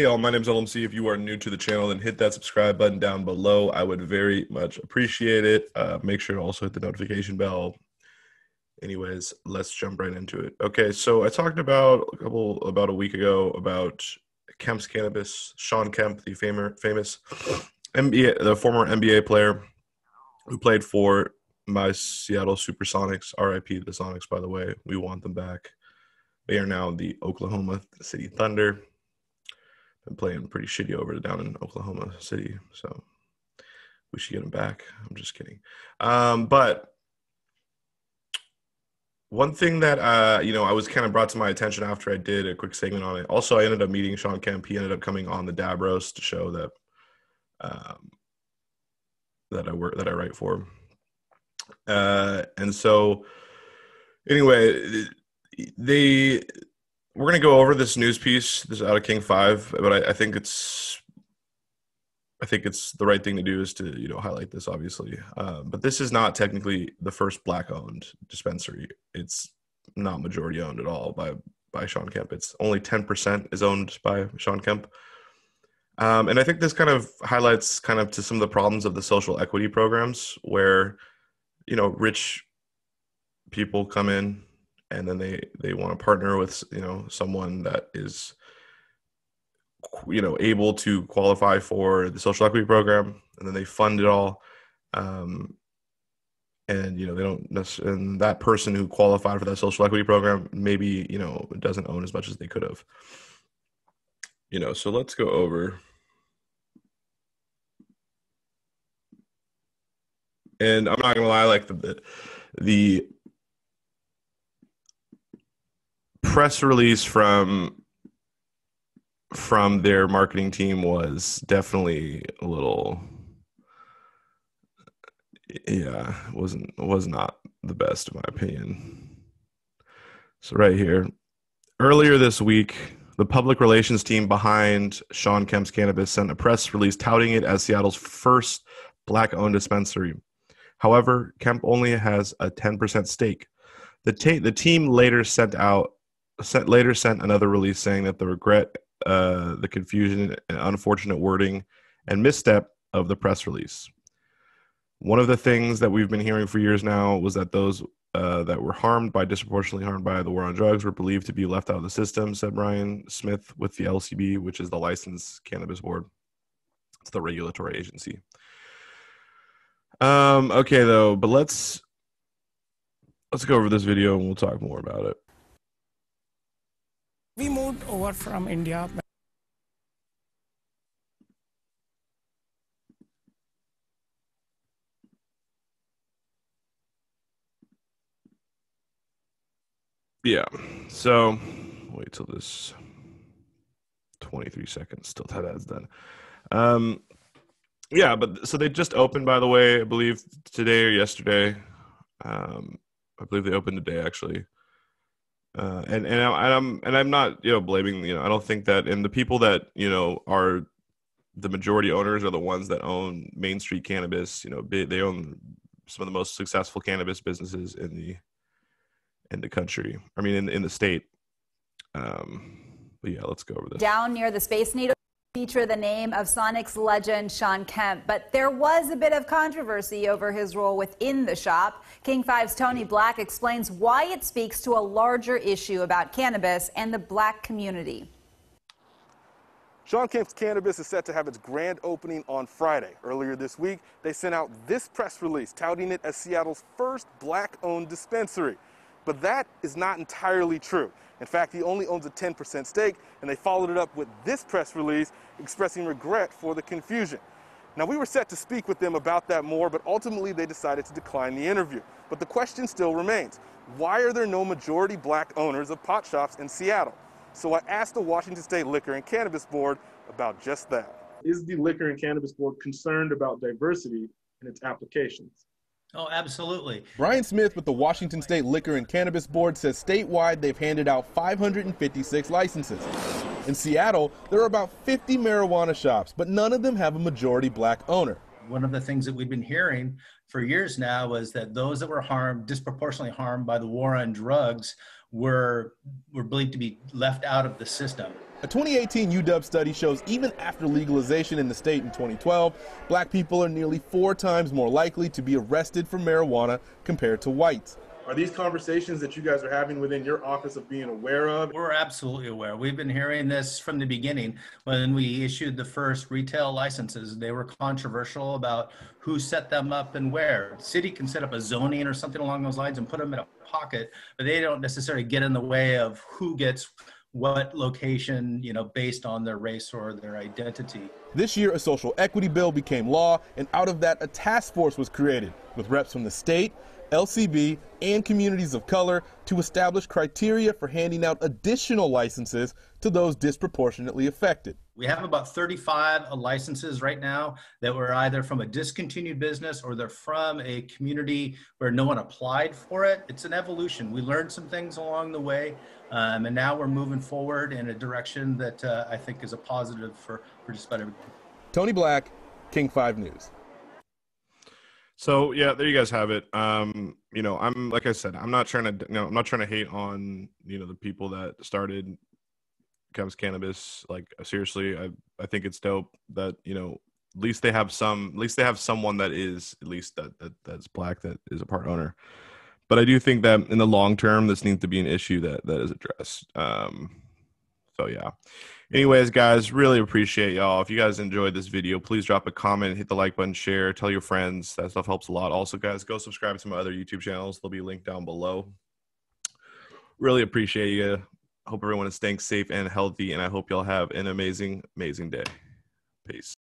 Hey y'all, my name's LMC. If you are new to the channel, then hit that subscribe button down below. I would very much appreciate it. Uh, make sure to also hit the notification bell. Anyways, let's jump right into it. Okay, so I talked about a couple about a week ago about Kemp's cannabis. Shawn Kemp, the famous famous NBA, the former NBA player who played for my Seattle Supersonics. RIP the Sonics, by the way. We want them back. They are now the Oklahoma City Thunder. Playing pretty shitty over down in Oklahoma City, so we should get him back. I'm just kidding. Um, but one thing that uh, you know I was kind of brought to my attention after I did a quick segment on it. Also, I ended up meeting Shawn Kemp. He ended up coming on the Dab Roast to show that um, that I work that I write for. Uh, and so, anyway, they we're gonna go over this news piece this is out of king five but I, I, think it's i think it's the right thing to do is to you know highlight this obviously. Uh, but this is not technically the first black owned dispensary. It's not majority owned at all by by Shawn kemp. It's only 10% is owned by Shawn kemp. Um, and i think this kind of highlights kind of to some of the problems of the social equity programs where you know rich people come in and then they they want to partner with you know someone that is you know able to qualify for the social equity program and then they fund it all um, and you know they don't necessarily and that person who qualified for that social equity program maybe you know doesn't own as much as they could have. You know so let's go over and i'm not gonna lie like the the press release from from their marketing team was definitely a little yeah wasn't was not the best in my opinion. So right here earlier this week the public relations team behind shawn kemp's cannabis sent a press release touting it as seattle's first black owned dispensary. However kemp only has a 10% stake. The, the team later sent out later sent another release saying that the regret, uh, the confusion, and unfortunate wording and misstep of the press release. One of the things that we've been hearing for years now was that those uh, that were harmed by disproportionately harmed by the war on drugs were believed to be left out of the system, said Brian Smith with the LCB, which is the Licensed Cannabis Board. It's the regulatory agency. Um, okay, though, but let's let's go over this video and we'll talk more about it. We moved over from India. Yeah. So wait till this 23 seconds still that that's done. Um yeah, but so they just opened by the way, I believe today or yesterday. Um I believe they opened today actually. Uh, and and I'm and I'm not you know blaming you know I don't think that and the people that you know are the majority owners are the ones that own Main Street Cannabis. You know they own some of the most successful cannabis businesses in the in the country. I mean in in the state. Um, but yeah, let's go over this. Down near the Space Needle feature the name of Sonics legend Shawn Kemp, but there was a bit of controversy over his role within the shop. King 5's Tony Black explains why it speaks to a larger issue about cannabis and the black community. Shawn Kemp's Cannabis is set to have its grand opening on Friday. Earlier this week, they sent out this press release touting it as Seattle's first black owned dispensary. But that is not entirely true. In fact, he only owns a 10% stake, and they followed it up with this press release expressing regret for the confusion. Now, we were set to speak with them about that more, but ultimately they decided to decline the interview. But the question still remains why are there no majority black owners of pot shops in Seattle? So I asked the Washington State Liquor and Cannabis Board about just that. Is the Liquor and Cannabis Board concerned about diversity in its applications? Oh, absolutely. Brian Smith with the Washington State Liquor and Cannabis Board says statewide they've handed out 556 licenses. In Seattle, there are about 50 marijuana shops, but none of them have a majority black owner. One of the things that we've been hearing for years now was that those that were harmed, disproportionately harmed by the war on drugs, were were believed to be left out of the system. A 2018 UW study shows even after legalization in the state in 2012, black people are nearly four times more likely to be arrested for marijuana compared to whites. Are these conversations that you guys are having within your office of being aware of? We're absolutely aware. We've been hearing this from the beginning. When we issued the first retail licenses, they were controversial about who set them up and where. City can set up a zoning or something along those lines and put them in a pocket, but they don't necessarily get in the way of who gets what location, you know, based on their race or their identity. This year, a social equity bill became law, and out of that, a task force was created with reps from the state, LCB, and communities of color to establish criteria for handing out additional licenses to those disproportionately affected. We have about 35 licenses right now that were either from a discontinued business or they're from a community where no one applied for it. It's an evolution. We learned some things along the way, um, and now we're moving forward in a direction that uh, I think is a positive for, for just about everybody. Tony Black, King 5 News. So yeah, there you guys have it. Um, you know, I'm like I said, I'm not trying to, you know, I'm not trying to hate on you know the people that started Kemp's Cannabis. Like seriously, I I think it's dope that you know at least they have some, at least they have someone that is at least that that that's black that is a part owner. But I do think that in the long term, this needs to be an issue that that is addressed. Um, so yeah. Anyways, guys, really appreciate y'all. If you guys enjoyed this video, please drop a comment, hit the like button, share, tell your friends. That stuff helps a lot. Also, guys, go subscribe to my other YouTube channels. They'll be linked down below. Really appreciate you. Hope everyone is staying safe and healthy, and I hope y'all have an amazing, amazing day. Peace.